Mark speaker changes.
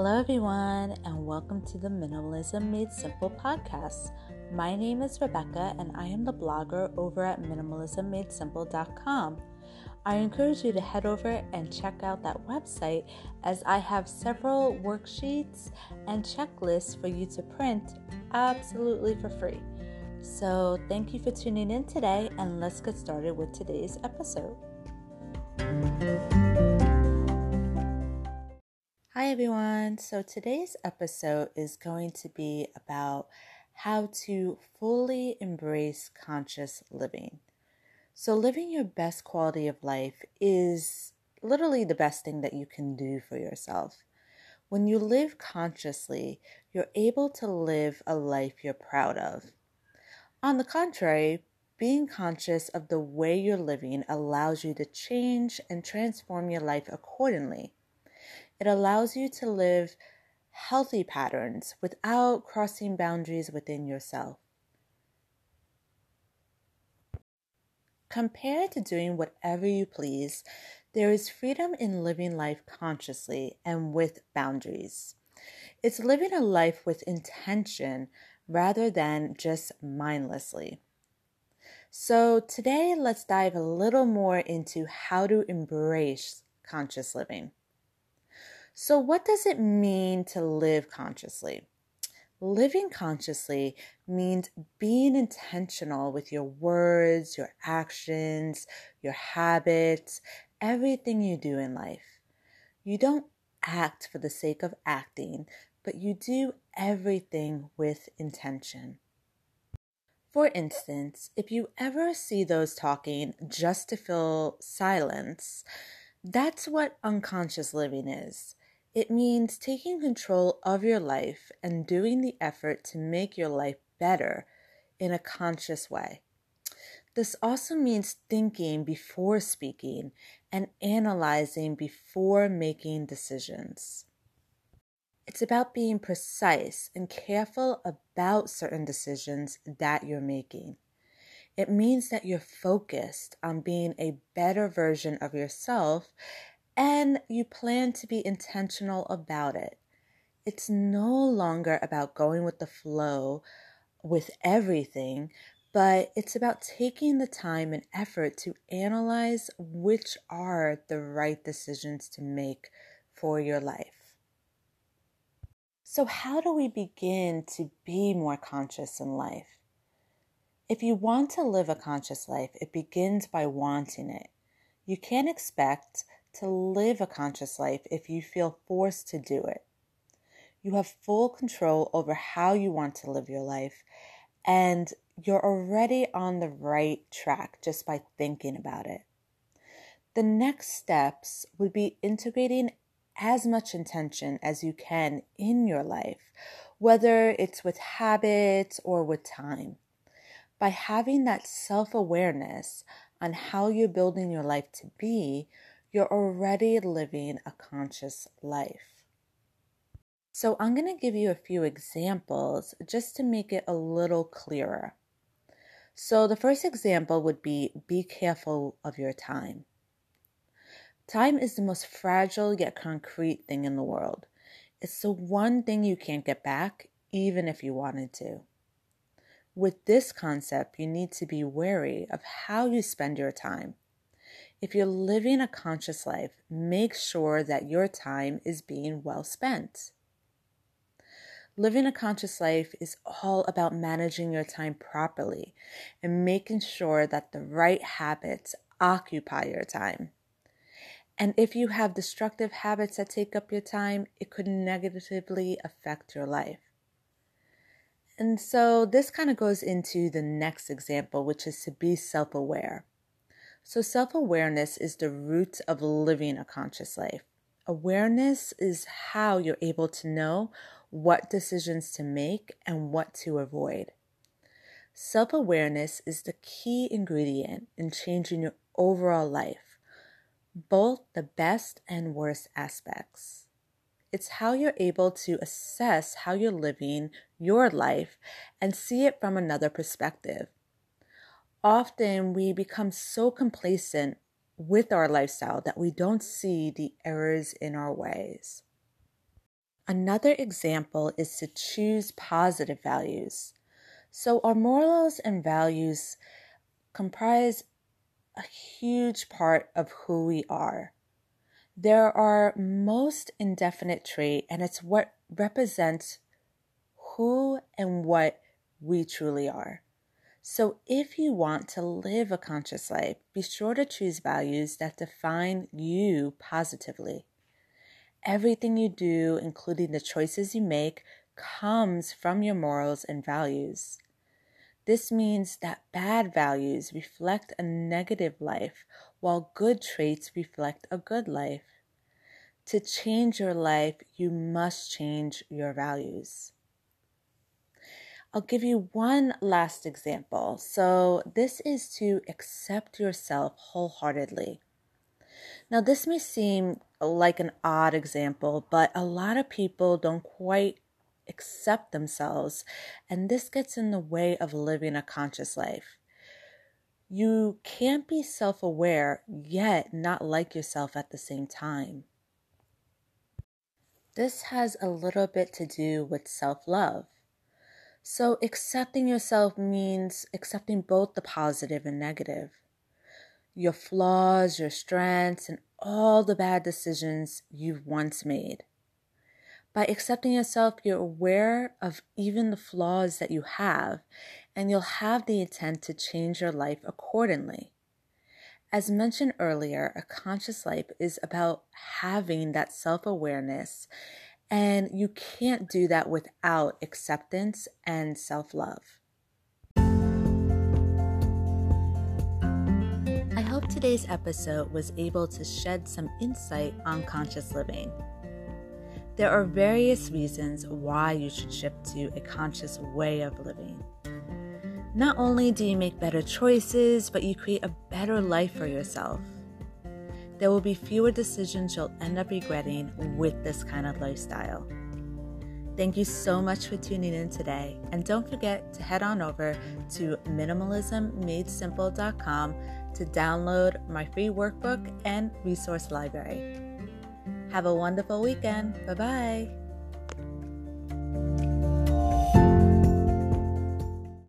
Speaker 1: Hello, everyone, and welcome to the Minimalism Made Simple podcast. My name is Rebecca, and I am the blogger over at minimalismmadesimple.com. I encourage you to head over and check out that website as I have several worksheets and checklists for you to print absolutely for free. So, thank you for tuning in today, and let's get started with today's episode. Hi, everyone. So, today's episode is going to be about how to fully embrace conscious living. So, living your best quality of life is literally the best thing that you can do for yourself. When you live consciously, you're able to live a life you're proud of. On the contrary, being conscious of the way you're living allows you to change and transform your life accordingly. It allows you to live healthy patterns without crossing boundaries within yourself. Compared to doing whatever you please, there is freedom in living life consciously and with boundaries. It's living a life with intention rather than just mindlessly. So, today let's dive a little more into how to embrace conscious living. So, what does it mean to live consciously? Living consciously means being intentional with your words, your actions, your habits, everything you do in life. You don't act for the sake of acting, but you do everything with intention. For instance, if you ever see those talking just to fill silence, that's what unconscious living is. It means taking control of your life and doing the effort to make your life better in a conscious way. This also means thinking before speaking and analyzing before making decisions. It's about being precise and careful about certain decisions that you're making. It means that you're focused on being a better version of yourself and you plan to be intentional about it. It's no longer about going with the flow with everything, but it's about taking the time and effort to analyze which are the right decisions to make for your life. So, how do we begin to be more conscious in life? If you want to live a conscious life, it begins by wanting it. You can't expect to live a conscious life if you feel forced to do it. You have full control over how you want to live your life, and you're already on the right track just by thinking about it. The next steps would be integrating as much intention as you can in your life, whether it's with habits or with time. By having that self awareness on how you're building your life to be, you're already living a conscious life. So, I'm going to give you a few examples just to make it a little clearer. So, the first example would be be careful of your time. Time is the most fragile yet concrete thing in the world. It's the one thing you can't get back, even if you wanted to. With this concept, you need to be wary of how you spend your time if you're living a conscious life, make sure that your time is being well spent. Living a conscious life is all about managing your time properly and making sure that the right habits occupy your time. And if you have destructive habits that take up your time, it could negatively affect your life. And so this kind of goes into the next example, which is to be self aware. So, self awareness is the root of living a conscious life. Awareness is how you're able to know what decisions to make and what to avoid. Self awareness is the key ingredient in changing your overall life, both the best and worst aspects. It's how you're able to assess how you're living your life and see it from another perspective often we become so complacent with our lifestyle that we don't see the errors in our ways. Another example is to choose positive values. So, our morals and values comprise a huge part of who we are. They're our most indefinite trait, and it's what represents who and what we truly are. So, if you want to live a conscious life, be sure to choose values that define you positively. Everything you do, including the choices you make, comes from your morals and values. This means that bad values reflect a negative life, while good traits reflect a good life. To change your life, you must change your values. I'll give you one last example. So, this is to accept yourself wholeheartedly. Now, this may seem like an odd example, but a lot of people don't quite accept themselves, and this gets in the way of living a conscious life. You can't be self aware yet not like yourself at the same time. This has a little bit to do with self love. So, accepting yourself means accepting both the positive and negative, your flaws, your strengths, and all the bad decisions you've once made. By accepting yourself, you're aware of even the flaws that you have, and you'll have the intent to change your life accordingly. As mentioned earlier, a conscious life is about having that self awareness, and you can't do that without acceptance and self love. I hope today's episode was able to shed some insight on conscious living. There are various reasons why you should shift to a conscious way of living. Not only do you make better choices, but you create a better life for yourself. There will be fewer decisions you'll end up regretting with this kind of lifestyle. Thank you so much for tuning in today, and don't forget to head on over to minimalismmadesimple.com to download my free workbook and resource library. Have a wonderful weekend. Bye bye.